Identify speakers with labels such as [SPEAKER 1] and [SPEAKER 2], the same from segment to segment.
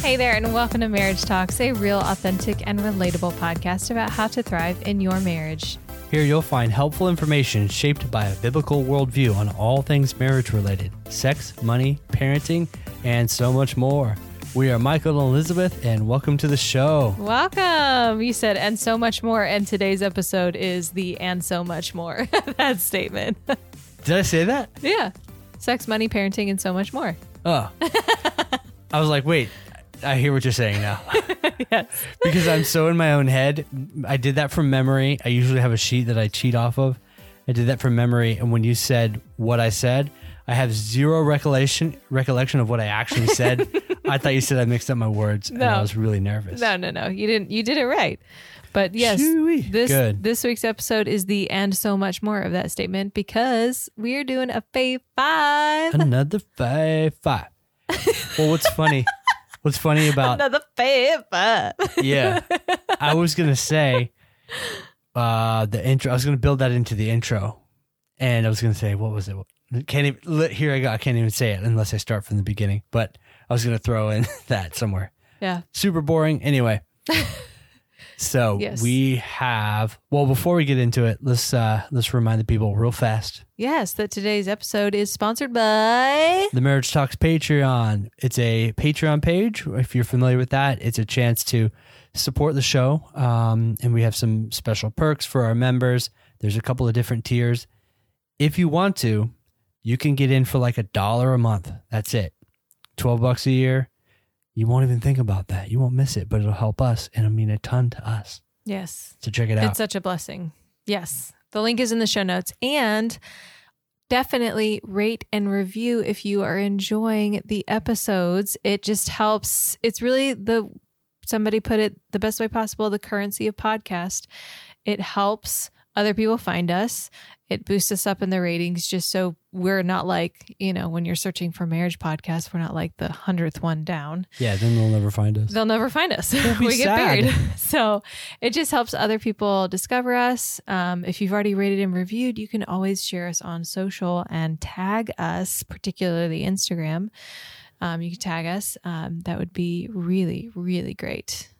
[SPEAKER 1] Hey there, and welcome to Marriage Talks, a real, authentic, and relatable podcast about how to thrive in your marriage.
[SPEAKER 2] Here you'll find helpful information shaped by a biblical worldview on all things marriage related sex, money, parenting, and so much more. We are Michael and Elizabeth, and welcome to the show.
[SPEAKER 1] Welcome. You said, and so much more. And today's episode is the and so much more. that statement.
[SPEAKER 2] Did I say that?
[SPEAKER 1] yeah. Sex, money, parenting, and so much more.
[SPEAKER 2] Oh. I was like, wait, I hear what you're saying now.
[SPEAKER 1] yes.
[SPEAKER 2] because I'm so in my own head. I did that from memory. I usually have a sheet that I cheat off of. I did that from memory, and when you said what I said, I have zero recollection recollection of what I actually said. I thought you said I mixed up my words, and I was really nervous.
[SPEAKER 1] No, no, no. You didn't. You did it right. But yes,
[SPEAKER 2] Shoo-wee.
[SPEAKER 1] this
[SPEAKER 2] Good.
[SPEAKER 1] this week's episode is the and so much more of that statement because we are doing a fave five.
[SPEAKER 2] Another five five. Well, what's funny? What's funny about
[SPEAKER 1] Another five.
[SPEAKER 2] yeah? I was gonna say uh the intro. I was gonna build that into the intro, and I was gonna say what was it? Can't even here I go. I can't even say it unless I start from the beginning. But I was gonna throw in that somewhere.
[SPEAKER 1] Yeah.
[SPEAKER 2] Super boring. Anyway. So
[SPEAKER 1] Yes.
[SPEAKER 2] we have well before we get into it, let's uh let's remind the people real fast.
[SPEAKER 1] Yes, that today's episode is sponsored by.
[SPEAKER 2] The Marriage Talks Patreon. It's a Patreon page. If you're familiar with that, it's a chance to support the show. Um, and we have some special perks for our members. There's a couple of different tiers. If you want to, you can get in for like a dollar a month. That's it. 12 bucks a year. You won't even think about that. You won't miss it, but it'll help us and it'll mean a ton to us.
[SPEAKER 1] Yes,
[SPEAKER 2] So check it out.
[SPEAKER 1] it's such a blessing. Yes, the link is in the show notes, and definitely rate and review if you are enjoying the episodes. It just helps. It's really the somebody put it the best way possible. The currency of podcast. It helps other people find us. It boosts us up in the ratings just so we're not like, you know, when you're searching for marriage podcasts, we're not like the hundredth one down.
[SPEAKER 2] yeah, then they'll never find us.
[SPEAKER 1] They'll never find us.
[SPEAKER 2] Be
[SPEAKER 1] we get
[SPEAKER 2] sad.
[SPEAKER 1] buried. So it just helps other people discover us. Um, if you've already rated and reviewed, you can always share us on social and tag us, particularly Instagram. Um, you can tag us. Um, that would be really, really great.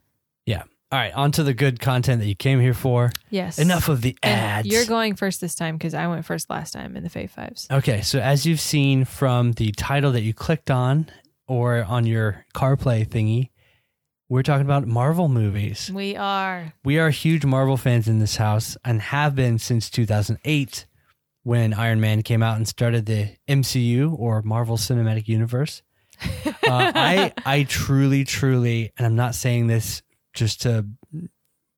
[SPEAKER 2] All right, on to the good content that you came here for.
[SPEAKER 1] Yes.
[SPEAKER 2] Enough of the
[SPEAKER 1] And
[SPEAKER 2] ads.
[SPEAKER 1] You're going first this time because I went first last time in the Fave Fives.
[SPEAKER 2] Okay, so as you've seen from the title that you clicked on or on your CarPlay thingy, we're talking about Marvel movies.
[SPEAKER 1] We are.
[SPEAKER 2] We are huge Marvel fans in this house and have been since 2008 when Iron Man came out and started the MCU or Marvel Cinematic Universe. Uh, I I truly truly and I'm not saying this just to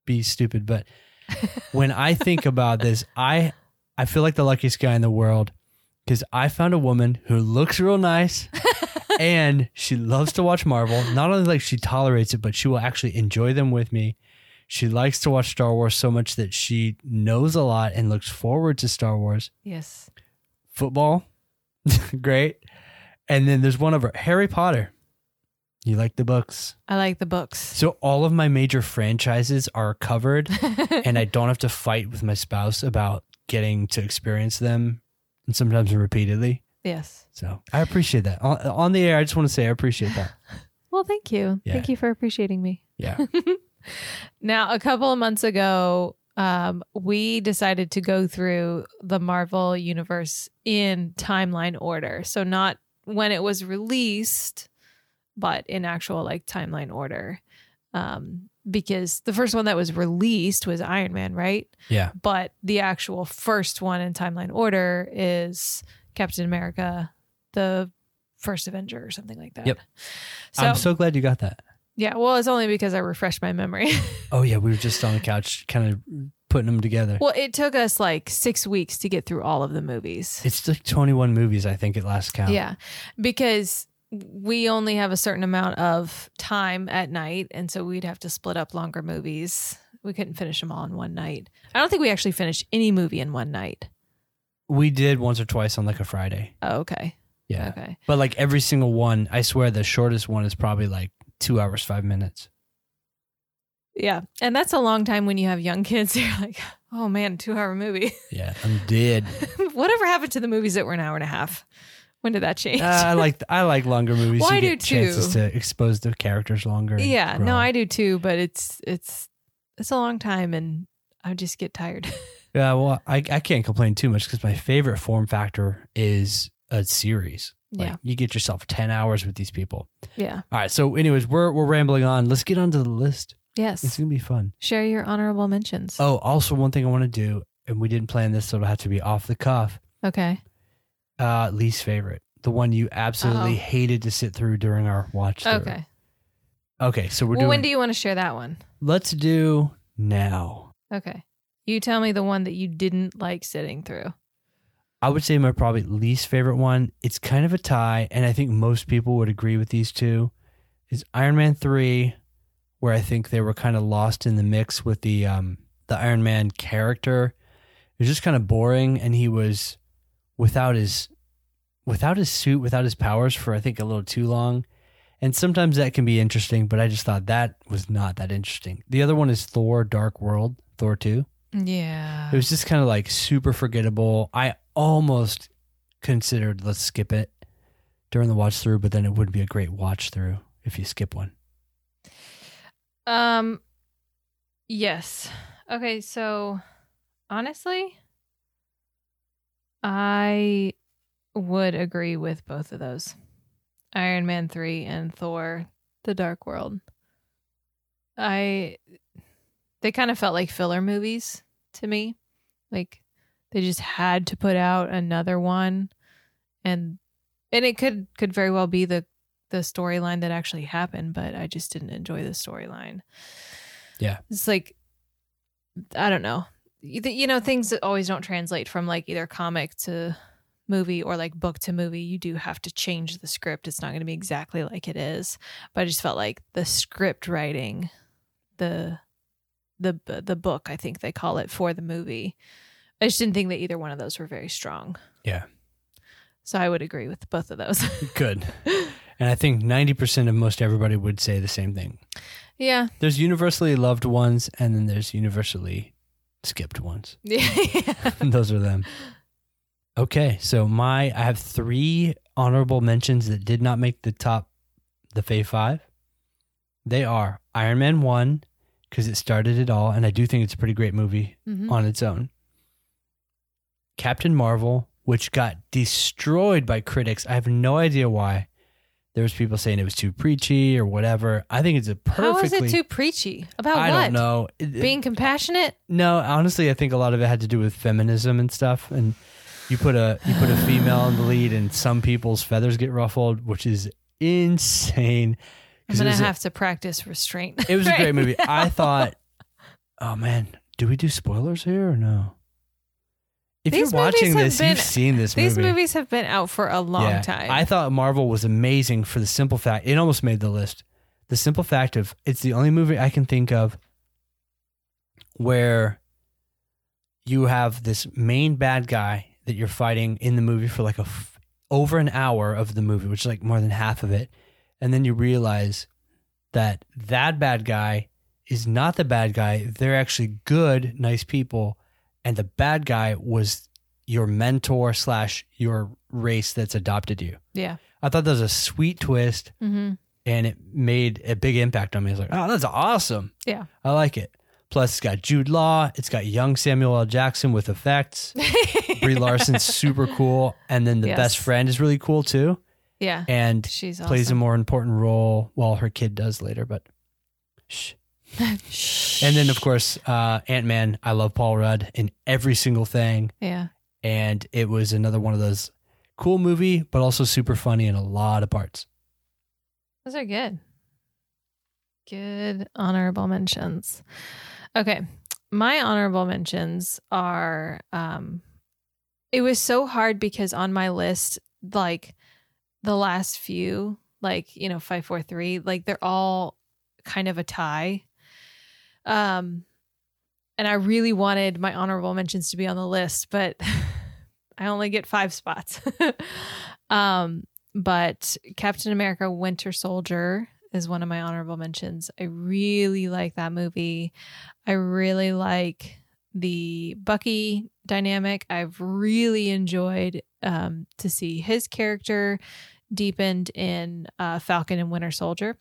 [SPEAKER 2] be stupid, but when I think about this, I I feel like the luckiest guy in the world because I found a woman who looks real nice and she loves to watch Marvel. Not only like she tolerates it, but she will actually enjoy them with me. She likes to watch Star Wars so much that she knows a lot and looks forward to Star Wars.
[SPEAKER 1] yes.
[SPEAKER 2] Football, great. And then there's one of her, Harry Potter. You like the books.
[SPEAKER 1] I like the books.
[SPEAKER 2] So all of my major franchises are covered and I don't have to fight with my spouse about getting to experience them and sometimes repeatedly.
[SPEAKER 1] yes.
[SPEAKER 2] So I appreciate that. On, on the air, I just want to say I appreciate that.
[SPEAKER 1] Well, thank you.
[SPEAKER 2] Yeah.
[SPEAKER 1] Thank you for appreciating me.
[SPEAKER 2] Yeah.
[SPEAKER 1] Now, a couple of months ago, um, we decided to go through the Marvel universe in timeline order. So, not when it was released, but in actual like timeline order. Um, because the first one that was released was Iron Man, right?
[SPEAKER 2] Yeah.
[SPEAKER 1] But the actual first one in timeline order is Captain America, the first Avenger, or something like that.
[SPEAKER 2] Yep.
[SPEAKER 1] So,
[SPEAKER 2] I'm so glad you got that.
[SPEAKER 1] yeah, well, it's only because I refreshed my memory.
[SPEAKER 2] Oh, yeah. We were just on the couch kind of putting them together.
[SPEAKER 1] Well, it took us like six weeks to get through all of the movies.
[SPEAKER 2] It's like 21 movies, I think, at last count.
[SPEAKER 1] Yeah, because we only have a certain amount of time at night, and so we'd have to split up longer movies. We couldn't finish them all in one night. I don't think we actually finished any movie in one night.
[SPEAKER 2] We did once or twice on like a Friday.
[SPEAKER 1] Oh, okay.
[SPEAKER 2] Yeah.
[SPEAKER 1] Okay.
[SPEAKER 2] But like every single one, I swear the shortest one is probably like two hours, five minutes.
[SPEAKER 1] Yeah. And that's a long time when you have young kids. You're like, oh man, two hour movie.
[SPEAKER 2] Yeah. I'm dead.
[SPEAKER 1] Whatever happened to the movies that were an hour and a half? When did that change?
[SPEAKER 2] Uh, I like I like longer movies.
[SPEAKER 1] Well,
[SPEAKER 2] you
[SPEAKER 1] I do
[SPEAKER 2] get chances
[SPEAKER 1] too.
[SPEAKER 2] to expose the characters longer.
[SPEAKER 1] yeah, no. I do too, but it's it's it's a long time and I just get tired.
[SPEAKER 2] Yeah, well, I, I can't complain too much because my favorite form factor is a series. Like,
[SPEAKER 1] yeah.
[SPEAKER 2] you get yourself ten hours with these people.
[SPEAKER 1] Yeah.
[SPEAKER 2] All right. So, anyways, we're we're rambling on. Let's get onto the list.
[SPEAKER 1] Yes, it's
[SPEAKER 2] gonna be fun.
[SPEAKER 1] Share your honorable mentions.
[SPEAKER 2] Oh, also one thing I want to do, and we didn't plan this, so it'll have to be off the cuff.
[SPEAKER 1] Okay.
[SPEAKER 2] Uh, least favorite, the one you absolutely
[SPEAKER 1] Uh-oh.
[SPEAKER 2] hated to sit through during our watch. through.
[SPEAKER 1] Okay.
[SPEAKER 2] Okay. So we're
[SPEAKER 1] Well,
[SPEAKER 2] doing.
[SPEAKER 1] when do you want to share that one?
[SPEAKER 2] let's do now.
[SPEAKER 1] Okay. You tell me the one that you didn't like sitting through.
[SPEAKER 2] I would say my probably least favorite one. It's kind of a tie, and I think most people would agree with these two. Is Iron Man three, where I think they were kind of lost in the mix with the um the Iron Man character. It was just kind of boring, and he was without his without his suit, without his powers for I think a little too long. And sometimes that can be interesting, but I just thought that was not that interesting. The other one is Thor: Dark World, Thor two.
[SPEAKER 1] Yeah.
[SPEAKER 2] It was just kind of like super forgettable. I almost considered let's skip it during the watch through, but then it wouldn't be a great watch through if you skip one.
[SPEAKER 1] Um yes. Okay, so honestly I would agree with both of those. Iron Man 3 and Thor The Dark World. I they kind of felt like filler movies to me. Like they just had to put out another one and and it could could very well be the the storyline that actually happened, but I just didn't enjoy the storyline.
[SPEAKER 2] Yeah.
[SPEAKER 1] It's like I don't know. You, know things that always don't translate from like either comic to movie or like book to movie. You do have to change the script. It's not going to be exactly like it is. But I just felt like the script writing, the the the book, I think they call it for the movie. I just didn't think that either one of those were very strong.
[SPEAKER 2] Yeah.
[SPEAKER 1] So I would agree with both of those.
[SPEAKER 2] Good. and I think 90% of most everybody would say the same thing.
[SPEAKER 1] yeah.
[SPEAKER 2] There's universally loved ones, and then there's universally skipped ones.
[SPEAKER 1] Yeah.
[SPEAKER 2] And Those are them. Okay, so my I have three honorable mentions that did not make the top the Fave Five. They are Iron Man One, because it started it all, and I do think it's a pretty great movie
[SPEAKER 1] Mhm.
[SPEAKER 2] on its own. Captain Marvel, which got destroyed by critics. I have no idea why. There was people saying it was too preachy or whatever. I think it's a
[SPEAKER 1] How is
[SPEAKER 2] perfectly.
[SPEAKER 1] it too preachy? About
[SPEAKER 2] I
[SPEAKER 1] what?
[SPEAKER 2] don't know.
[SPEAKER 1] Being compassionate?
[SPEAKER 2] no, honestly, I think a lot of it had to do with feminism and stuff. And you put a you put a female in the lead, and some people's feathers get ruffled, which is insane.
[SPEAKER 1] I'm gonna
[SPEAKER 2] was a-
[SPEAKER 1] have to practice restraint.
[SPEAKER 2] it was a great movie.
[SPEAKER 1] now.
[SPEAKER 2] I thought, oh man, do we do spoilers here or no? If
[SPEAKER 1] These
[SPEAKER 2] you're watching this,
[SPEAKER 1] been-
[SPEAKER 2] you've seen this movie.
[SPEAKER 1] These
[SPEAKER 2] movie.
[SPEAKER 1] movies have been out for a long
[SPEAKER 2] Yeah.
[SPEAKER 1] time.
[SPEAKER 2] I thought Marvel was amazing for the simple fact it almost made the list. The simple fact of it's the only movie I can think of where you have this main bad guy that you're fighting in the movie for like a f- over an hour of the movie, which is like more than half of it, and then you realize that that bad guy is not the bad guy. They're actually good, nice people, and the bad guy was your mentor slash your race that's adopted you.
[SPEAKER 1] yeah.
[SPEAKER 2] I thought that was a sweet twist,
[SPEAKER 1] Mm-hmm.
[SPEAKER 2] and it made a big impact on me. I was like, oh, that's awesome.
[SPEAKER 1] Yeah.
[SPEAKER 2] I like it. Plus, it's got Jude Law. It's got young Samuel L. Jackson with effects. Brie Larson's super cool, and then the
[SPEAKER 1] Yes.
[SPEAKER 2] best friend is really cool too,
[SPEAKER 1] Yeah.
[SPEAKER 2] and
[SPEAKER 1] She's awesome.
[SPEAKER 2] plays a more important role. Well, her kid does later, but shh.
[SPEAKER 1] Shh.
[SPEAKER 2] And then, of course, uh, Ant Man. I love Paul Rudd in every single thing,
[SPEAKER 1] Yeah.
[SPEAKER 2] and it was another one of those cool movie, but also super funny in a lot of parts.
[SPEAKER 1] Those are good. Good honorable mentions. Okay. My honorable mentions are um it was so hard because on my list, like the last few, like, you know, five, four, three, like they're all kind of a tie. Um and I really wanted my honorable mentions to be on the list, but I only get five spots. um but Captain America Winter Soldier is one of my honorable mentions. I really like that movie. I really like the Bucky dynamic. I've really enjoyed um, to see his character deepened in uh, Falcon and Winter Soldier,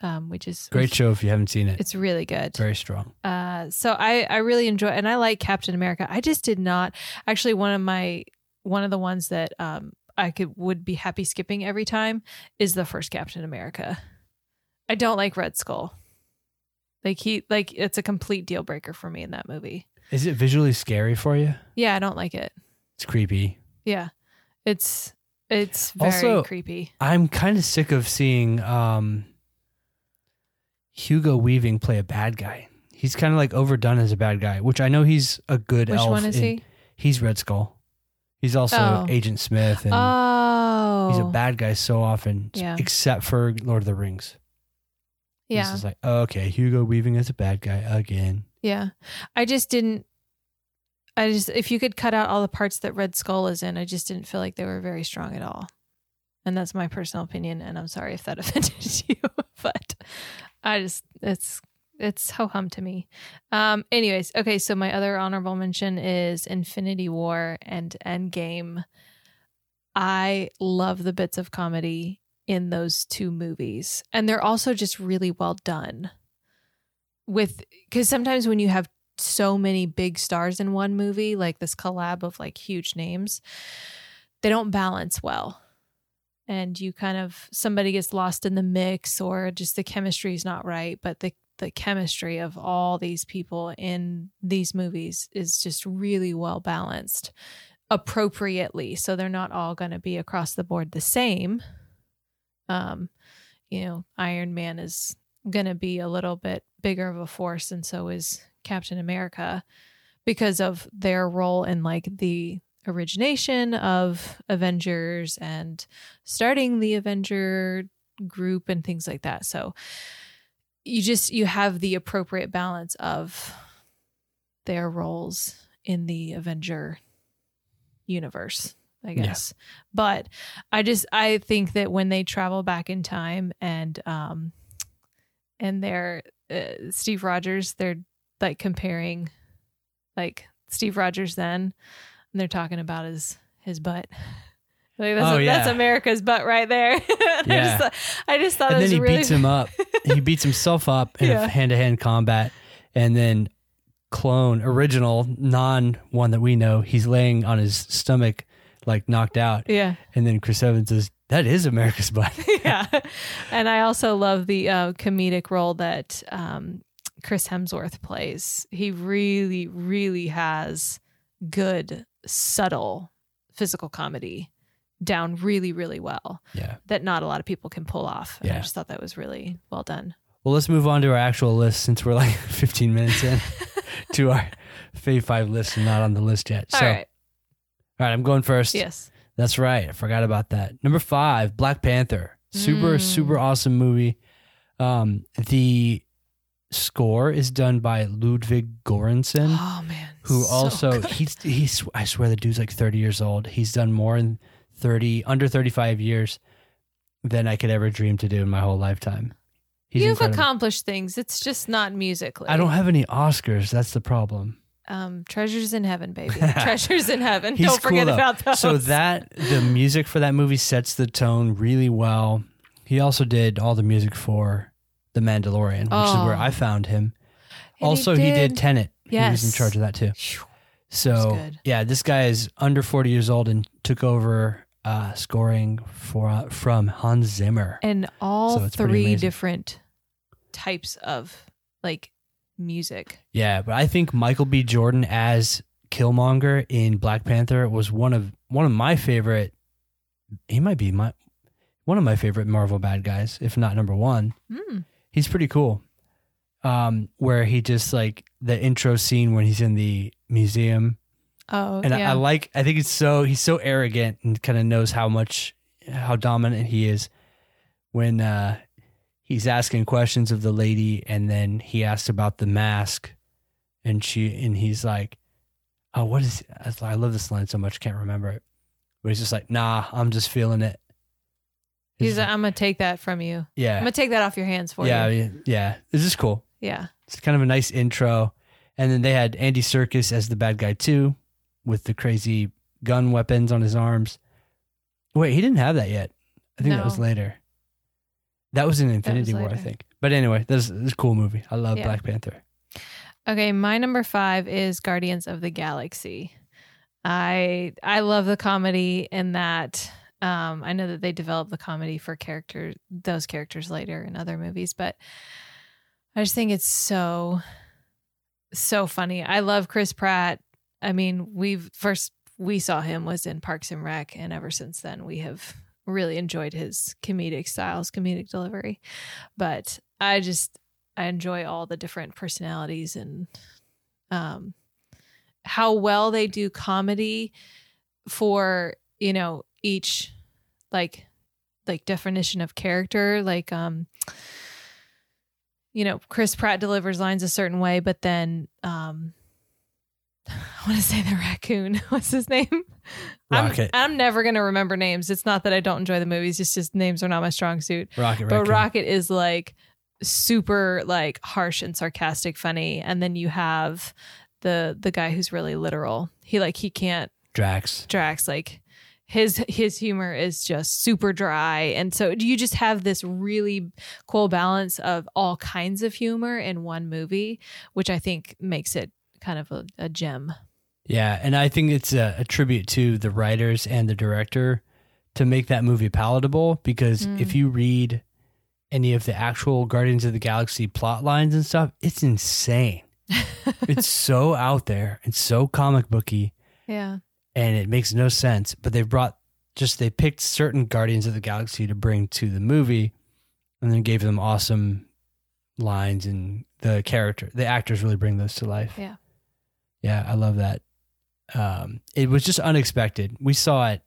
[SPEAKER 1] um, which is
[SPEAKER 2] Great
[SPEAKER 1] which-
[SPEAKER 2] show if you haven't seen it.
[SPEAKER 1] It's really good.
[SPEAKER 2] Very strong.
[SPEAKER 1] Uh, so I I really enjoy and I like Captain America. I just did not actually one of my one of the ones that um I could would be happy skipping every time is the first Captain America. I don't like Red Skull. Like he like it's a complete deal breaker for me in that movie.
[SPEAKER 2] Is it visually scary for you?
[SPEAKER 1] Yeah, I don't like it.
[SPEAKER 2] It's creepy.
[SPEAKER 1] Yeah. It's it's very
[SPEAKER 2] Also-
[SPEAKER 1] creepy.
[SPEAKER 2] I'm kind of sick of seeing um, Hugo Weaving play a bad guy. He's kind of like overdone as a bad guy, which I know he's a good
[SPEAKER 1] Which
[SPEAKER 2] elf.
[SPEAKER 1] one is
[SPEAKER 2] in-
[SPEAKER 1] he?
[SPEAKER 2] He's Red Skull. He's also
[SPEAKER 1] Oh.
[SPEAKER 2] Agent Smith, and
[SPEAKER 1] Oh.
[SPEAKER 2] he's a bad guy so often,
[SPEAKER 1] Yeah.
[SPEAKER 2] except for Lord of the Rings.
[SPEAKER 1] Yeah.
[SPEAKER 2] This is like, oh, okay, Hugo Weaving is a bad guy again.
[SPEAKER 1] Yeah. I just didn't I just if you could cut out all the parts that Red Skull is in, I just didn't feel like they were very strong at all. And that's my personal opinion and I'm sorry if that offended you, but I just it's it's ho hum to me. Um anyways, okay, so my other honorable mention is Infinity War and Endgame. I love the bits of comedy in those two movies. And they're also just really well done with because sometimes when you have so many big stars in one movie, like this collab of like huge names, they don't balance well. And you kind of somebody gets lost in the mix or just the chemistry is not right. But the the chemistry of all these people in these movies is just really well balanced appropriately. So they're not all going to be across the board the same. Um, you know, Iron Man is going to be a little bit bigger of a force and so is Captain America because of their role in like the origination of Avengers and starting the Avenger group and things like that. So you just you have the appropriate balance of their roles in the Avenger universe, I
[SPEAKER 2] Yeah.
[SPEAKER 1] guess. But I just I think that when they travel back in time and um and they're uh, Steve Rogers, they're like comparing like Steve Rogers then and they're talking about his his butt. Like that's,
[SPEAKER 2] Oh,
[SPEAKER 1] that's
[SPEAKER 2] yeah.
[SPEAKER 1] America's butt right there. I,
[SPEAKER 2] Yeah.
[SPEAKER 1] just, I just thought
[SPEAKER 2] and then
[SPEAKER 1] was
[SPEAKER 2] he
[SPEAKER 1] really
[SPEAKER 2] beats him up. he beats himself up in
[SPEAKER 1] Yeah.
[SPEAKER 2] a hand to hand combat, and then clone original non one that we know. He's laying on his stomach, like knocked out,
[SPEAKER 1] Yeah.
[SPEAKER 2] and then Chris Evans says, "That is America's butt."
[SPEAKER 1] yeah. And I also love the uh, comedic role that um, Chris Hemsworth plays. He really, really has good, subtle physical comedy down really, really well
[SPEAKER 2] yeah.
[SPEAKER 1] that not a lot of people can pull off. And I
[SPEAKER 2] Yeah.
[SPEAKER 1] just thought that was really well done.
[SPEAKER 2] Well, let's move on to our actual list since we're like 15 minutes in to our Fave Five list and not on the list yet. So,
[SPEAKER 1] All right.
[SPEAKER 2] All right, I'm going first.
[SPEAKER 1] Yes.
[SPEAKER 2] That's right. I forgot about that. Number five, Black Panther. Super,
[SPEAKER 1] Mm.
[SPEAKER 2] super awesome movie. Um, the score is done by Ludwig Göransson,
[SPEAKER 1] Oh, man.
[SPEAKER 2] who
[SPEAKER 1] so
[SPEAKER 2] also
[SPEAKER 1] good.
[SPEAKER 2] he's he's I swear the dude's like 30 years old. He's done more in 30 under 35 years than I could ever dream to do in my whole lifetime. He's
[SPEAKER 1] You've
[SPEAKER 2] incredible.
[SPEAKER 1] accomplished things. It's just not musically.
[SPEAKER 2] I don't have any Oscars. That's the problem.
[SPEAKER 1] Um, treasures in heaven, baby. treasures in heaven.
[SPEAKER 2] He's
[SPEAKER 1] don't forget
[SPEAKER 2] though.
[SPEAKER 1] about those.
[SPEAKER 2] So that the music for that movie sets the tone really well. He also did all the music for The Mandalorian, which is where
[SPEAKER 1] Oh.
[SPEAKER 2] I found him.
[SPEAKER 1] And
[SPEAKER 2] also, he did Tenet. He was in charge of that too. So yeah, this guy is under forty years old and took over uh, scoring for uh, from Hans Zimmer.
[SPEAKER 1] and all
[SPEAKER 2] So
[SPEAKER 1] three different types of like music.
[SPEAKER 2] Yeah, but I think Michael B. Jordan as Killmonger in Black Panther was one of one of my favorite. He might be my one of my favorite Marvel bad guys, if not number one.
[SPEAKER 1] Mm.
[SPEAKER 2] He's pretty cool. Um, where he just like the intro scene when he's in the museum,
[SPEAKER 1] Oh,
[SPEAKER 2] and I. I like. I think it's so he's so arrogant and kind of knows how much how dominant he is when uh, he's asking questions of the lady, and then he asks about the mask, and she and he's like, "Oh, what is?" I love this line so much, can't remember it. But he's just like, "Nah, I'm just feeling it."
[SPEAKER 1] He's
[SPEAKER 2] It's
[SPEAKER 1] like, I'm gonna take that from you.
[SPEAKER 2] Yeah.
[SPEAKER 1] I'm gonna take that off your hands for
[SPEAKER 2] yeah,
[SPEAKER 1] you.
[SPEAKER 2] yeah, yeah. This is cool.
[SPEAKER 1] Yeah.
[SPEAKER 2] It's kind of a nice intro, And then they had Andy Serkis as the bad guy too, with the crazy gun weapons on his arms. Wait, he didn't have that yet. I think that was later. That was in Infinity War, I think. But anyway, this, this is a cool movie. I love
[SPEAKER 1] Yeah.
[SPEAKER 2] Black Panther.
[SPEAKER 1] Okay, my number five is Guardians of the Galaxy. I I love the comedy in that. Um, I know that they develop the comedy for character those characters later in other movies, but I just think it's so so funny. I love Chris Pratt. I mean, we've first we saw him was in Parks and Rec, and ever since then we have really enjoyed his comedic styles, comedic delivery. But I just I enjoy all the different personalities and um how well they do comedy for, you know, each like like definition of character. Like um you know, Chris Pratt delivers lines a certain way, but then um I want to say the raccoon. What's his name?
[SPEAKER 2] Rocket.
[SPEAKER 1] I'm, I'm never going to remember names. It's not that I don't enjoy the movies. It's just names are not my strong suit
[SPEAKER 2] Rocket
[SPEAKER 1] but
[SPEAKER 2] Raccoon.
[SPEAKER 1] Rocket is like super like harsh and sarcastic funny and then you have the the guy who's really literal he like he can't
[SPEAKER 2] Drax.
[SPEAKER 1] Drax like his his humor is just super dry and so you just have this really cool balance of all kinds of humor in one movie which I think makes it kind of a, a gem
[SPEAKER 2] Yeah, and I think it's a, a tribute to the writers and the director to make that movie palatable because
[SPEAKER 1] Mm.
[SPEAKER 2] if you read any of the actual Guardians of the Galaxy plot lines and stuff, it's insane. it's so out there and so comic booky
[SPEAKER 1] yeah
[SPEAKER 2] and it makes no sense. But they brought just they picked certain Guardians of the Galaxy to bring to the movie and then gave them awesome lines and the character the actors really bring those to life.
[SPEAKER 1] Yeah.
[SPEAKER 2] Yeah, I love that. Um it was just unexpected. We saw it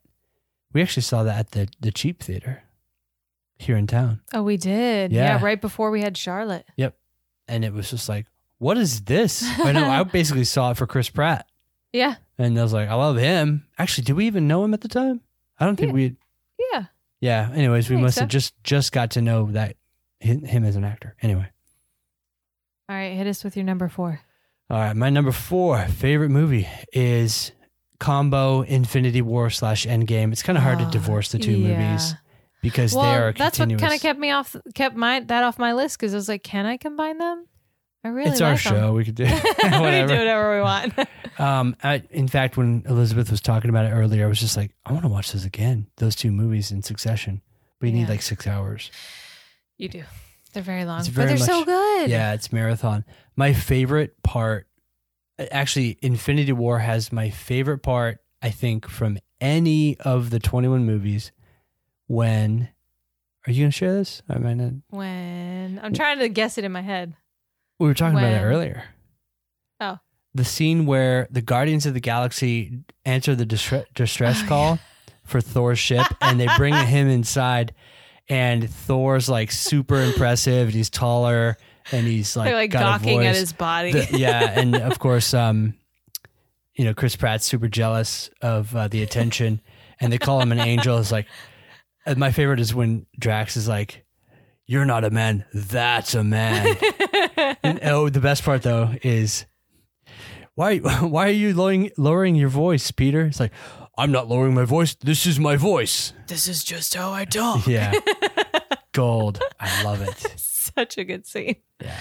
[SPEAKER 2] we actually saw that at the the cheap theater here in town.
[SPEAKER 1] oh we did
[SPEAKER 2] Yeah.
[SPEAKER 1] yeah right before we had Charlotte Yep.
[SPEAKER 2] And it was just like, what is this? I know I basically saw it for Chris Pratt.
[SPEAKER 1] yeah
[SPEAKER 2] And I was like, I love him. Actually, did we even know him at the time? I don't think
[SPEAKER 1] Yeah.
[SPEAKER 2] we
[SPEAKER 1] yeah
[SPEAKER 2] Yeah. Anyways, we must
[SPEAKER 1] so.
[SPEAKER 2] have just just got to know that him as an actor. Anyway,
[SPEAKER 1] all right hit us with your number four
[SPEAKER 2] all right. My number four favorite movie is Combo Infinity War slash Endgame. It's kind of hard to
[SPEAKER 1] Oh,
[SPEAKER 2] divorce the two
[SPEAKER 1] yeah.
[SPEAKER 2] movies because
[SPEAKER 1] well,
[SPEAKER 2] they are
[SPEAKER 1] that's what kind of kept me off, kept my that off my list because I was like, can I combine them? I really
[SPEAKER 2] it's our
[SPEAKER 1] like 'em.
[SPEAKER 2] show. We could do
[SPEAKER 1] we can do
[SPEAKER 2] whatever.
[SPEAKER 1] whatever we want.
[SPEAKER 2] um, I, in fact, when Elizabeth was talking about it earlier, I was just like, I want to watch those again. Those two movies in succession. But you need like six hours.
[SPEAKER 1] you do. They're very long,
[SPEAKER 2] It's
[SPEAKER 1] but they're so good.
[SPEAKER 2] Yeah, it's marathon. My favorite part, uh, actually, Infinity War has my favorite part. I think from any of the twenty-one movies. When are you going to share this? I might not.
[SPEAKER 1] When I'm trying to guess it in my head.
[SPEAKER 2] We were talking about it earlier.
[SPEAKER 1] Oh.
[SPEAKER 2] the scene where the Guardians of the Galaxy answer the distre- distress
[SPEAKER 1] Oh,
[SPEAKER 2] call for Thor's ship, and they bring him inside, and Thor's like super impressive. And he's taller, and he's like
[SPEAKER 1] They're like
[SPEAKER 2] got a
[SPEAKER 1] gawking at
[SPEAKER 2] voice.
[SPEAKER 1] his body.
[SPEAKER 2] The- yeah, and of course, um, you know, Chris Pratt's super jealous of uh, the attention, and they call him an angel. It's like uh, my favorite is when Drax is like, "You're not a man, that's a man." and, oh, the best part though is why why are you lowering lowering your voice, Peter? It's like I'm not lowering my voice. This is my voice.
[SPEAKER 1] this is just how I talk.
[SPEAKER 2] Yeah, gold. I love it.
[SPEAKER 1] Such a good scene.
[SPEAKER 2] Yeah.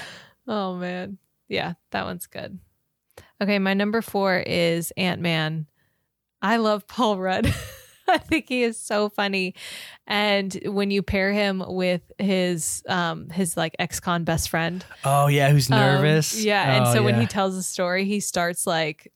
[SPEAKER 1] Oh man. Yeah, that one's good. Okay, my number four is Ant Man. I love Paul Rudd. I think he is so funny. And when you pair him with his um his like ex-con best friend.
[SPEAKER 2] Oh yeah, who's
[SPEAKER 1] um,
[SPEAKER 2] nervous?
[SPEAKER 1] yeah. And
[SPEAKER 2] Oh,
[SPEAKER 1] so when he tells the story, he starts like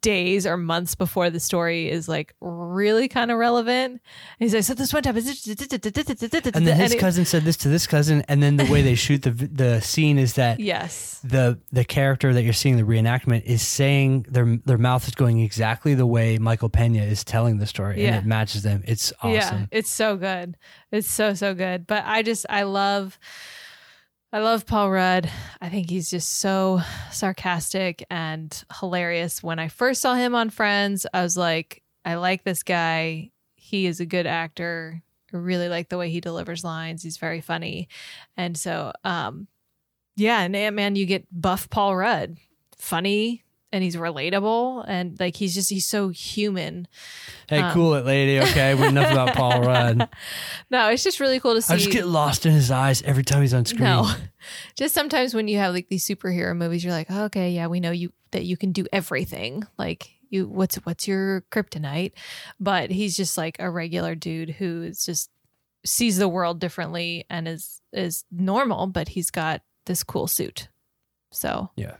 [SPEAKER 1] days or months before the story is like really kind of relevant. And he's like, so this one time
[SPEAKER 2] and then his cousin said this to this cousin, and then the way they shoot the the scene is that
[SPEAKER 1] Yes.
[SPEAKER 2] the the character that you're seeing the reenactment is saying their their mouth is going exactly the way Michael Pena is telling the story,
[SPEAKER 1] Yeah.
[SPEAKER 2] and it matches them. It's
[SPEAKER 1] Yeah,
[SPEAKER 2] awesome.
[SPEAKER 1] it's so good. It's so so good. But I just I love I love Paul Rudd. I think he's just so sarcastic and hilarious. When I first saw him on Friends, I was like, I like this guy. He is a good actor. I really like the way he delivers lines. He's very funny. And so um yeah, and Ant Man you get buff Paul Rudd. funny and he's relatable and like he's just he's so human.
[SPEAKER 2] Hey,
[SPEAKER 1] Um,
[SPEAKER 2] cool it, lady. Okay, we enough about Paul Rudd.
[SPEAKER 1] No, it's just really cool to see.
[SPEAKER 2] I just get lost in his eyes every time he's on screen.
[SPEAKER 1] No. Just sometimes when you have like these superhero movies, you're like, oh, okay, yeah, we know you that you can do everything. Like you what's what's your kryptonite? But he's just like a regular dude who is just sees the world differently and is is normal, but he's got this cool suit. So
[SPEAKER 2] Yeah.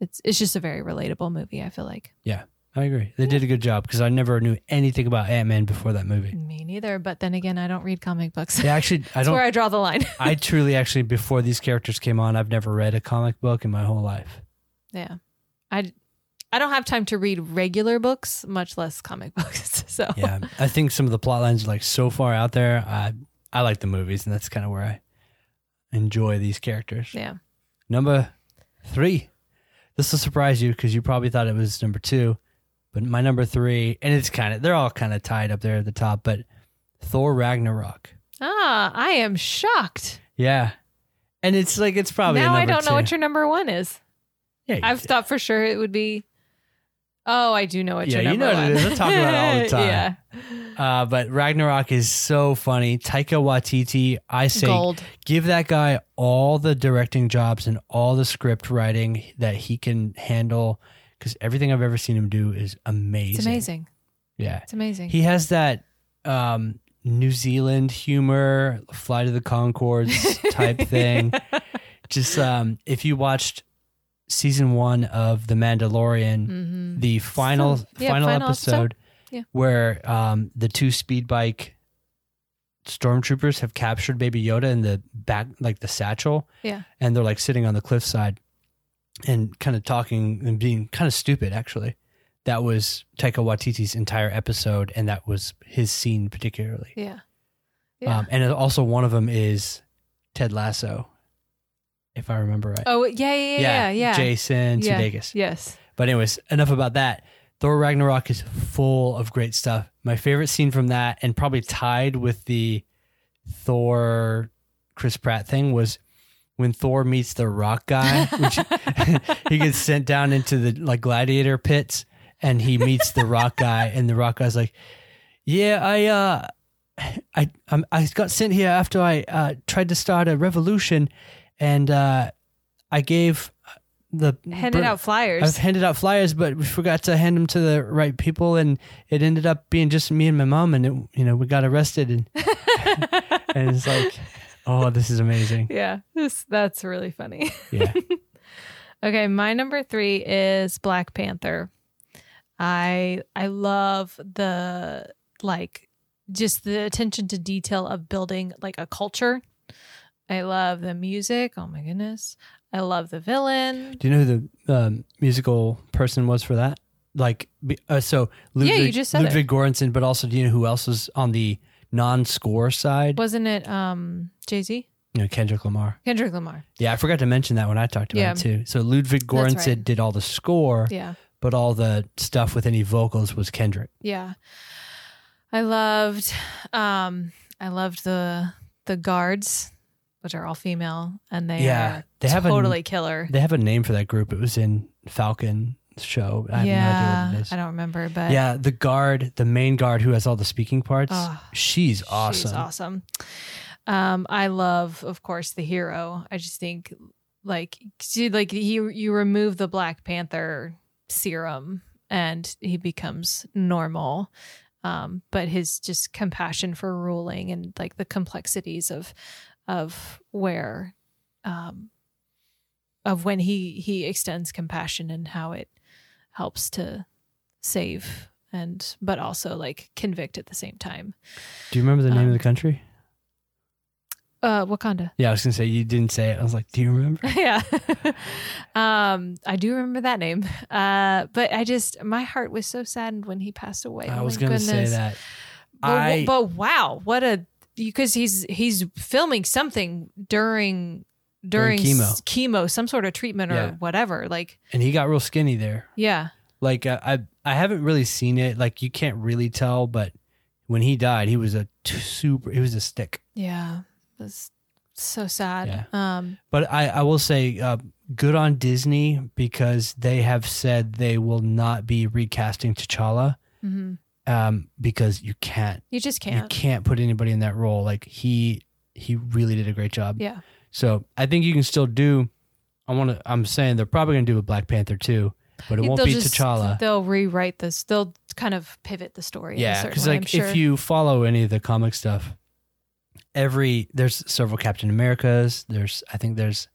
[SPEAKER 1] It's it's just a very relatable movie, I feel like.
[SPEAKER 2] Yeah, I agree. They did a good job because I never knew anything about Ant Man before that movie.
[SPEAKER 1] Me neither, but then again, I don't read comic books.
[SPEAKER 2] Yeah, actually, I
[SPEAKER 1] don't. Where I draw the line.
[SPEAKER 2] I truly, actually, before these characters came on, I've never read a comic book in my whole life.
[SPEAKER 1] yeah. I I don't have time to read regular books, much less comic books. So
[SPEAKER 2] Yeah, I think some of the plot lines are like so far out there. I I like the movies, and that's kind of where I enjoy these characters.
[SPEAKER 1] yeah.
[SPEAKER 2] Number three. This will surprise you because you probably thought it was number two, but my number three, and it's kind of they're all kind of tied up there at the top, but Thor Ragnarok.
[SPEAKER 1] Ah, I am shocked.
[SPEAKER 2] Yeah, and it's like it's probably
[SPEAKER 1] now I don't know what your number one is.
[SPEAKER 2] Yeah,
[SPEAKER 1] I've
[SPEAKER 2] did.
[SPEAKER 1] thought for sure it would be. Oh, I do know what
[SPEAKER 2] you're
[SPEAKER 1] talking
[SPEAKER 2] about.
[SPEAKER 1] Yeah, you
[SPEAKER 2] know what it is. I talk about it all the time.
[SPEAKER 1] yeah,
[SPEAKER 2] Uh, but Ragnarok is so funny. Taika Waititi, I say,
[SPEAKER 1] gold.
[SPEAKER 2] give that guy all the directing jobs and all the script writing that he can handle because everything I've ever seen him do is amazing.
[SPEAKER 1] It's amazing.
[SPEAKER 2] Yeah.
[SPEAKER 1] It's amazing.
[SPEAKER 2] He has that um, New Zealand humor, Flight of the Conchords type thing. Just um, if you watched season one of The Mandalorian,
[SPEAKER 1] hmm
[SPEAKER 2] the final
[SPEAKER 1] yeah,
[SPEAKER 2] final,
[SPEAKER 1] final episode.
[SPEAKER 2] episode,
[SPEAKER 1] Yeah.
[SPEAKER 2] where um, the two speed bike stormtroopers have captured Baby Yoda in the back, like the satchel,
[SPEAKER 1] Yeah.
[SPEAKER 2] and they're like sitting on the cliffside and kind of talking and being kind of stupid. Actually, that was Taika Waititi's entire episode, and that was his scene particularly.
[SPEAKER 1] Yeah. Yeah.
[SPEAKER 2] Um, and also one of them is Ted Lasso, if I remember right.
[SPEAKER 1] oh, yeah, yeah, yeah, yeah.
[SPEAKER 2] Jason
[SPEAKER 1] Yeah.
[SPEAKER 2] Sudeikis.
[SPEAKER 1] Yes.
[SPEAKER 2] But anyways, enough about that. Thor Ragnarok is full of great stuff. My favorite scene from that, and probably tied with the Thor Chris Pratt thing, was when Thor meets the Rock guy. Which he gets sent down into the like gladiator pits, and he meets the Rock guy, and the Rock guy's like, "Yeah, I uh, I um, I got sent here after I uh, tried to start a revolution, and uh, I gave." The
[SPEAKER 1] Handed out flyers.
[SPEAKER 2] I've handed out flyers, but we forgot to hand them to the right people, and it ended up being just me and my mom, and it, you know we got arrested, and and it's like, oh, this is amazing.
[SPEAKER 1] yeah. This, that's really funny.
[SPEAKER 2] Yeah,
[SPEAKER 1] Okay, my number three is Black Panther. I I love the like just the attention to detail of building like a culture. I love the music. Oh my goodness. I love the villain.
[SPEAKER 2] do you know who the um, musical person was for that? Like, uh, so Ludwig,
[SPEAKER 1] you just said it.
[SPEAKER 2] Ludwig Göransson, but also do you know who else was on the non-score side?
[SPEAKER 1] Wasn't it um Jay-Z?
[SPEAKER 2] You know, Kendrick Lamar.
[SPEAKER 1] Kendrick Lamar.
[SPEAKER 2] Yeah, I forgot to mention that when I talked about
[SPEAKER 1] Yeah.
[SPEAKER 2] it too. So Ludwig Göransson
[SPEAKER 1] right.
[SPEAKER 2] did all the score,
[SPEAKER 1] Yeah.
[SPEAKER 2] but all the stuff with any vocals was Kendrick.
[SPEAKER 1] Yeah. I loved um I loved the the guards, which are all female, and they
[SPEAKER 2] Yeah, they have a-
[SPEAKER 1] totally killer.
[SPEAKER 2] They have a name for that group. It was in Falcon show. I have
[SPEAKER 1] yeah,
[SPEAKER 2] no idea what it is.
[SPEAKER 1] I don't remember, but
[SPEAKER 2] yeah, the guard, the main guard who has all the speaking parts.
[SPEAKER 1] Oh,
[SPEAKER 2] she's awesome.
[SPEAKER 1] She's awesome. Um, I love, of course, the hero. I just think, like, see, like he, you remove the Black Panther serum, and he becomes normal. Um, but his just compassion for ruling and like the complexities of, of where, um, of when he he extends compassion and how it helps to save and but also like convict at the same time.
[SPEAKER 2] Do you remember the name
[SPEAKER 1] Um,
[SPEAKER 2] of the country?
[SPEAKER 1] Uh, Wakanda.
[SPEAKER 2] Yeah, I was gonna say you didn't say it. I was like, do you remember?
[SPEAKER 1] yeah. um, I do remember that name. Uh, but I just my heart was so saddened when he passed away.
[SPEAKER 2] I
[SPEAKER 1] Oh
[SPEAKER 2] was
[SPEAKER 1] my
[SPEAKER 2] gonna say
[SPEAKER 1] goodness.
[SPEAKER 2] that.
[SPEAKER 1] But,
[SPEAKER 2] I
[SPEAKER 1] but wow, what a because he's he's filming something during during,
[SPEAKER 2] During chemo.
[SPEAKER 1] chemo, some sort of treatment or
[SPEAKER 2] Yeah.
[SPEAKER 1] whatever. Like,
[SPEAKER 2] and he got real skinny there.
[SPEAKER 1] yeah,
[SPEAKER 2] Like uh, I I haven't really seen it. Like you can't really tell, but when he died, he was a t- super. He was a stick.
[SPEAKER 1] yeah, it was So sad. Um,
[SPEAKER 2] But I, I will say, uh, good on Disney because they have said they will not be recasting T'Challa Mm
[SPEAKER 1] mhm.
[SPEAKER 2] Um, because you can't
[SPEAKER 1] You just can't.
[SPEAKER 2] You
[SPEAKER 1] can't
[SPEAKER 2] put anybody in that role. Like he he really did a great job.
[SPEAKER 1] Yeah.
[SPEAKER 2] So I think you can still do. I want to. I'm saying they're probably going to do a Black Panther too, but it won't be
[SPEAKER 1] just-
[SPEAKER 2] T'Challa.
[SPEAKER 1] They'll rewrite this. They'll kind of pivot the story.
[SPEAKER 2] Yeah, because like
[SPEAKER 1] I'm sure.
[SPEAKER 2] if you follow any of the comic stuff, every there's several Captain Americas. There's I think there's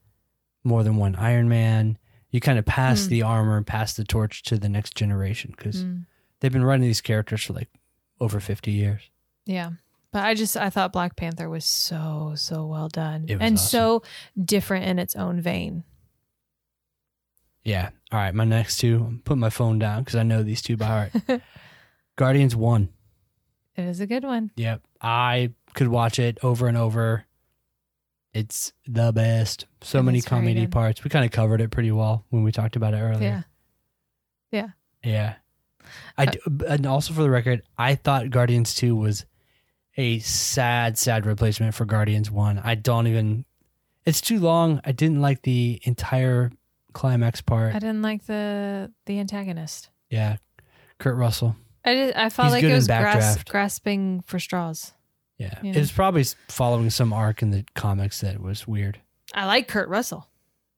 [SPEAKER 2] more than one Iron Man. You kind of pass
[SPEAKER 1] Hmm.
[SPEAKER 2] the armor and pass the torch to the next generation because
[SPEAKER 1] Mm,
[SPEAKER 2] they've been writing these characters for like over 50 years.
[SPEAKER 1] yeah. But I just I thought Black Panther was so so well done
[SPEAKER 2] It was
[SPEAKER 1] and
[SPEAKER 2] awesome.
[SPEAKER 1] so different in its own vein.
[SPEAKER 2] Yeah. All right. My next two. I'm putting my phone down because I know these two by heart. Guardians one.
[SPEAKER 1] It is a good one.
[SPEAKER 2] Yep. I could watch it over and over. It's the best. So many comedy parts. We kind of covered it pretty well when we talked about it earlier.
[SPEAKER 1] Yeah.
[SPEAKER 2] Yeah. Yeah. I d- and also for the record, I thought Guardians 2 was a sad sad replacement for Guardians 1. I don't even It's too long. I didn't like the entire climax part.
[SPEAKER 1] I didn't like the the antagonist.
[SPEAKER 2] yeah. Kurt Russell.
[SPEAKER 1] I just, I felt
[SPEAKER 2] He's
[SPEAKER 1] like it was gras- grasping for straws.
[SPEAKER 2] Yeah.
[SPEAKER 1] it
[SPEAKER 2] was probably following some arc in the comics that was weird.
[SPEAKER 1] I like Kurt Russell.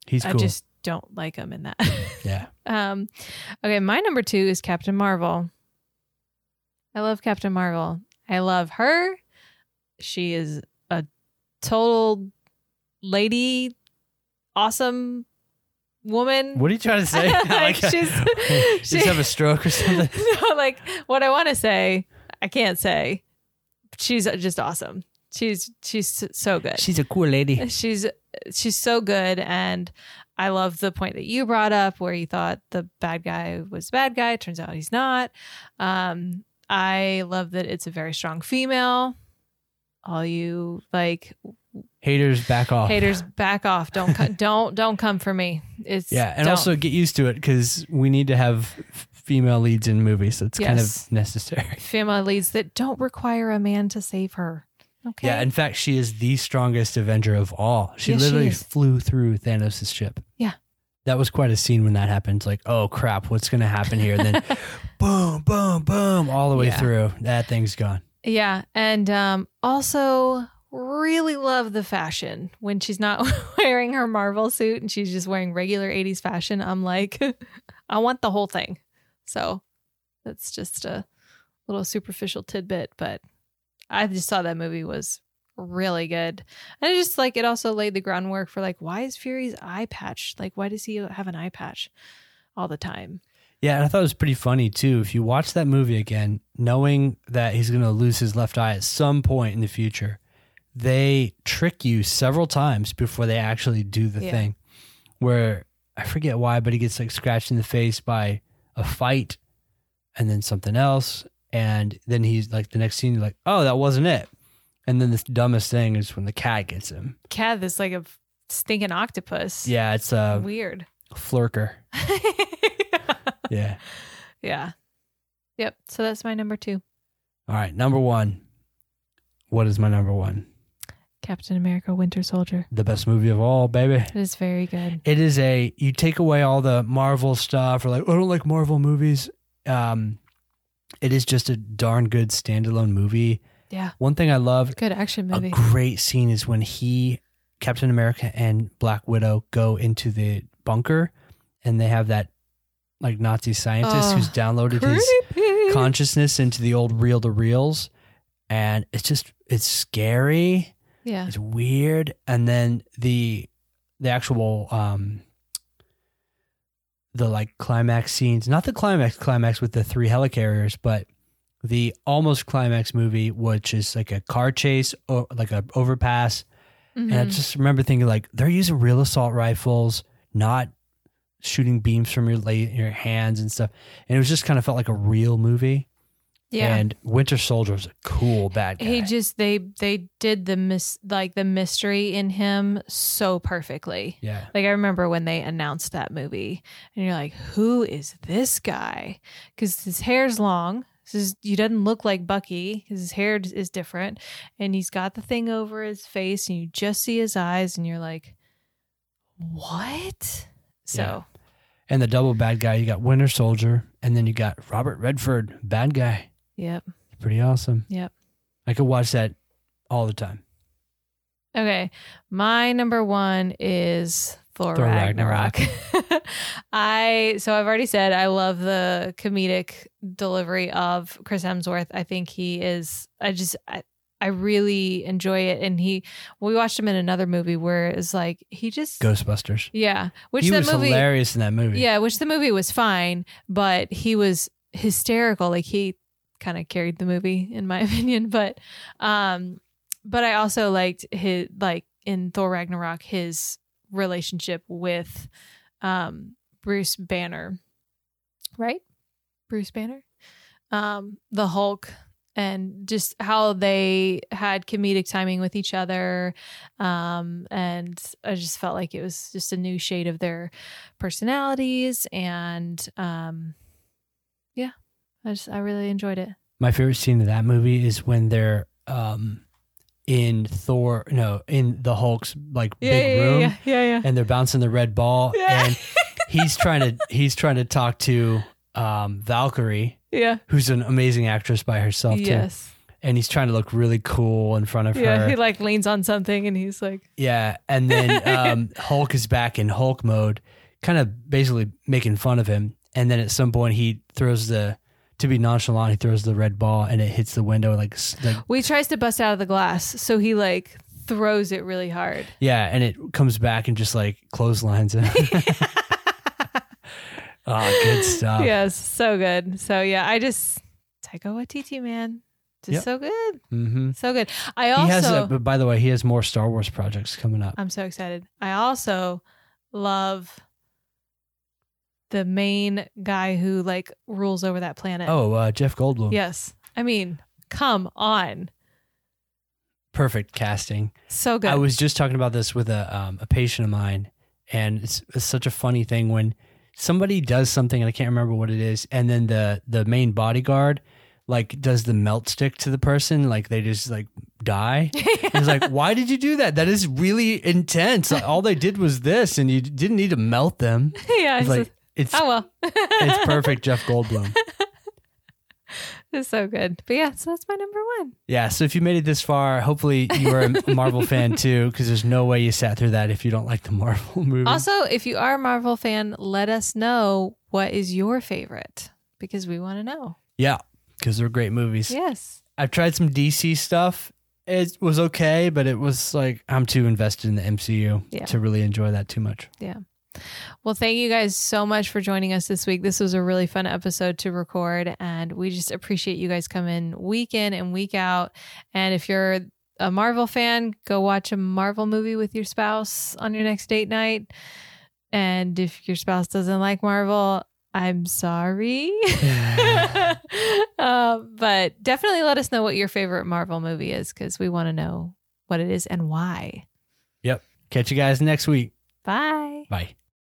[SPEAKER 2] He's
[SPEAKER 1] I
[SPEAKER 2] cool.
[SPEAKER 1] just don't like him in that.
[SPEAKER 2] yeah.
[SPEAKER 1] um, okay, my number two is Captain Marvel. I love Captain Marvel. I love her. She is a total lady, awesome woman.
[SPEAKER 2] What are you trying to say?
[SPEAKER 1] Like, she's-
[SPEAKER 2] Just
[SPEAKER 1] she-
[SPEAKER 2] have a stroke or something.
[SPEAKER 1] no, like what I want to say, I can't say. She's just awesome. She's she's so good.
[SPEAKER 2] She's a cool lady.
[SPEAKER 1] she's she's so good and i love the point that you brought up where you thought the bad guy was the bad guy turns out he's not um i love that it's a very strong female all you like
[SPEAKER 2] Haters back off.
[SPEAKER 1] haters back off don't co- don't don't come for me it's
[SPEAKER 2] Yeah, and
[SPEAKER 1] don't.
[SPEAKER 2] also get used to it because we need to have female leads in movies. That's kind
[SPEAKER 1] Yes.
[SPEAKER 2] of necessary.
[SPEAKER 1] female leads that don't require a man to save her okay
[SPEAKER 2] Yeah, in fact, she is the strongest Avenger of all. She
[SPEAKER 1] Yes,
[SPEAKER 2] literally
[SPEAKER 1] is.
[SPEAKER 2] flew through Thanos' ship.
[SPEAKER 1] Yeah.
[SPEAKER 2] That was quite a scene when that happened. Like, oh crap, what's going to happen here? And then boom, boom, boom, all the way
[SPEAKER 1] Yeah.
[SPEAKER 2] through. That thing's gone.
[SPEAKER 1] Yeah, and um, also really love the fashion when she's not wearing her Marvel suit and she's just wearing regular '80s fashion. I'm like, I want the whole thing. So that's just a little superficial tidbit, but I just thought that movie was really good, and I just like it. Also laid the groundwork for like, why is Fury's eye patch? Like, why does he have an eye patch all the time?
[SPEAKER 2] Yeah, and I thought it was pretty funny too. If you watch that movie again, knowing that he's going to lose his left eye at some point in the future, they trick you several times before they actually do the
[SPEAKER 1] Yeah.
[SPEAKER 2] thing. Where I forget why, but he gets like scratched in the face by a fight and then something else. And then he's like, the next scene, you're like, oh, that wasn't it. And then the dumbest thing is when the cat gets him.
[SPEAKER 1] Cat, this like a stinking octopus.
[SPEAKER 2] Yeah, it's a
[SPEAKER 1] weird.
[SPEAKER 2] Flerken. Yeah.
[SPEAKER 1] yeah. Yep. So that's my number two.
[SPEAKER 2] All right, number one. What is my number one?
[SPEAKER 1] Captain America Winter Soldier.
[SPEAKER 2] The best movie of all, baby.
[SPEAKER 1] It is very good.
[SPEAKER 2] It is a you take away all the Marvel stuff or like I don't like Marvel movies. Um it is just a darn good standalone movie.
[SPEAKER 1] Yeah.
[SPEAKER 2] One thing I love
[SPEAKER 1] Good action movie.
[SPEAKER 2] a great scene is when he Captain America and Black Widow go into the bunker and they have that like Nazi scientist
[SPEAKER 1] Oh,
[SPEAKER 2] who's downloaded his consciousness into the old reel to reels and it's just it's scary
[SPEAKER 1] yeah.
[SPEAKER 2] it's weird and then the the actual um the like climax scenes not the climax climax with the three helicarriers but the almost climax movie which is like a car chase or like a overpass. And i
[SPEAKER 1] Mhm.
[SPEAKER 2] just remember thinking like they're using real assault rifles not shooting beams from your la- your hands and stuff. And it was just kind of felt like a real movie
[SPEAKER 1] yeah.
[SPEAKER 2] and winter soldier was a cool bad guy
[SPEAKER 1] he just they they did the mis like the mystery in him so perfectly.
[SPEAKER 2] yeah
[SPEAKER 1] Like I remember when they announced that movie, and you're like, "Who is this guy?" Because his hair's long, This is, he doesn't look like Bucky. His hair is different, and he's got the thing over his face, and you just see his eyes, and you're like, what? So,
[SPEAKER 2] Yeah. And the double bad guy, you got Winter Soldier, and then you got Robert Redford, bad guy.
[SPEAKER 1] Yep.
[SPEAKER 2] Pretty awesome.
[SPEAKER 1] Yep.
[SPEAKER 2] I could watch that all the time.
[SPEAKER 1] Okay. My number one is Thor,
[SPEAKER 2] Thor
[SPEAKER 1] Ragnarok. I so I've already said I love the comedic delivery of Chris Hemsworth. I think he is I just I, I really enjoy it and he we watched him in another movie where it's like he just
[SPEAKER 2] Ghostbusters.
[SPEAKER 1] Yeah. Which
[SPEAKER 2] he
[SPEAKER 1] that
[SPEAKER 2] was
[SPEAKER 1] movie
[SPEAKER 2] hilarious in that movie.
[SPEAKER 1] Yeah, which the movie was fine, but he was hysterical. Like he kind of carried the movie in my opinion, but um but I also liked his like in Thor Ragnarok his relationship with um Bruce Banner. Right? Bruce Banner? Um the Hulk and just how they had comedic timing with each other um and I just felt like it was just a new shade of their personalities and um yeah i just i really enjoyed it
[SPEAKER 2] My favorite scene of that movie is when they're um in Thor no, in the Hulk's like big room
[SPEAKER 1] yeah yeah yeah
[SPEAKER 2] and they're bouncing the red ball
[SPEAKER 1] Yeah.
[SPEAKER 2] and he's trying to he's trying to talk to um Valkyrie,
[SPEAKER 1] yeah
[SPEAKER 2] who's an amazing actress by herself too.
[SPEAKER 1] yes
[SPEAKER 2] And he's trying to look really cool in front of
[SPEAKER 1] yeah
[SPEAKER 2] her.
[SPEAKER 1] Yeah, he like leans on something and he's like
[SPEAKER 2] Yeah, and then um, Hulk is back in Hulk mode, kind of basically making fun of him. And then at some point, he throws the to be nonchalant. He throws the red ball, and it hits the window like, like
[SPEAKER 1] we tries to bust out of the glass so he like throws it really hard
[SPEAKER 2] yeah, and it comes back and just like clotheslines him. oh, good stuff.
[SPEAKER 1] yes so good so yeah i just Taika Waititi man just
[SPEAKER 2] Yep.
[SPEAKER 1] so good
[SPEAKER 2] hmm
[SPEAKER 1] so good i
[SPEAKER 2] He
[SPEAKER 1] also
[SPEAKER 2] has, a, but by the way, he has more Star Wars projects coming up.
[SPEAKER 1] I'm so excited. I also love the main guy who like rules over that planet.
[SPEAKER 2] Oh, uh, Jeff Goldblum.
[SPEAKER 1] yes. I mean, come on.
[SPEAKER 2] perfect casting.
[SPEAKER 1] So good.
[SPEAKER 2] I was just talking about this with a um, a patient of mine, and it's, it's such a funny thing when somebody does something and I can't remember what it is, and then the the main bodyguard like does the melt stick to the person, like they just like die. It's like, why did you do that? That is really intense. Like, all they did was this, and you didn't need to melt them.
[SPEAKER 1] yeah.
[SPEAKER 2] It's
[SPEAKER 1] It's
[SPEAKER 2] like it's
[SPEAKER 1] oh well.
[SPEAKER 2] it's perfect, Jeff Goldblum.
[SPEAKER 1] It's so good. But yeah, so that's my number one.
[SPEAKER 2] Yeah, so if you made it this far, hopefully you are a Marvel fan too, because there's no way you sat through that if you don't like the Marvel movie.
[SPEAKER 1] Also, if you are a Marvel fan, let us know what is your favorite because we want to know.
[SPEAKER 2] yeah, because they're great movies.
[SPEAKER 1] Yes.
[SPEAKER 2] I've tried some DC stuff. It was okay, but it was like I'm too invested in the MCU
[SPEAKER 1] Yeah.
[SPEAKER 2] to really enjoy that too much.
[SPEAKER 1] Well, thank you guys so much for joining us this week. This was a really fun episode to record, and we just appreciate you guys coming week in and week out. And if you're a Marvel fan, go watch a Marvel movie with your spouse on your next date night. And if your spouse doesn't like Marvel, I'm sorry. uh, but definitely let us know what your favorite Marvel movie is because we want to know what it is and why. Yep.
[SPEAKER 2] Catch you guys next week.
[SPEAKER 1] Bye.
[SPEAKER 2] Bye.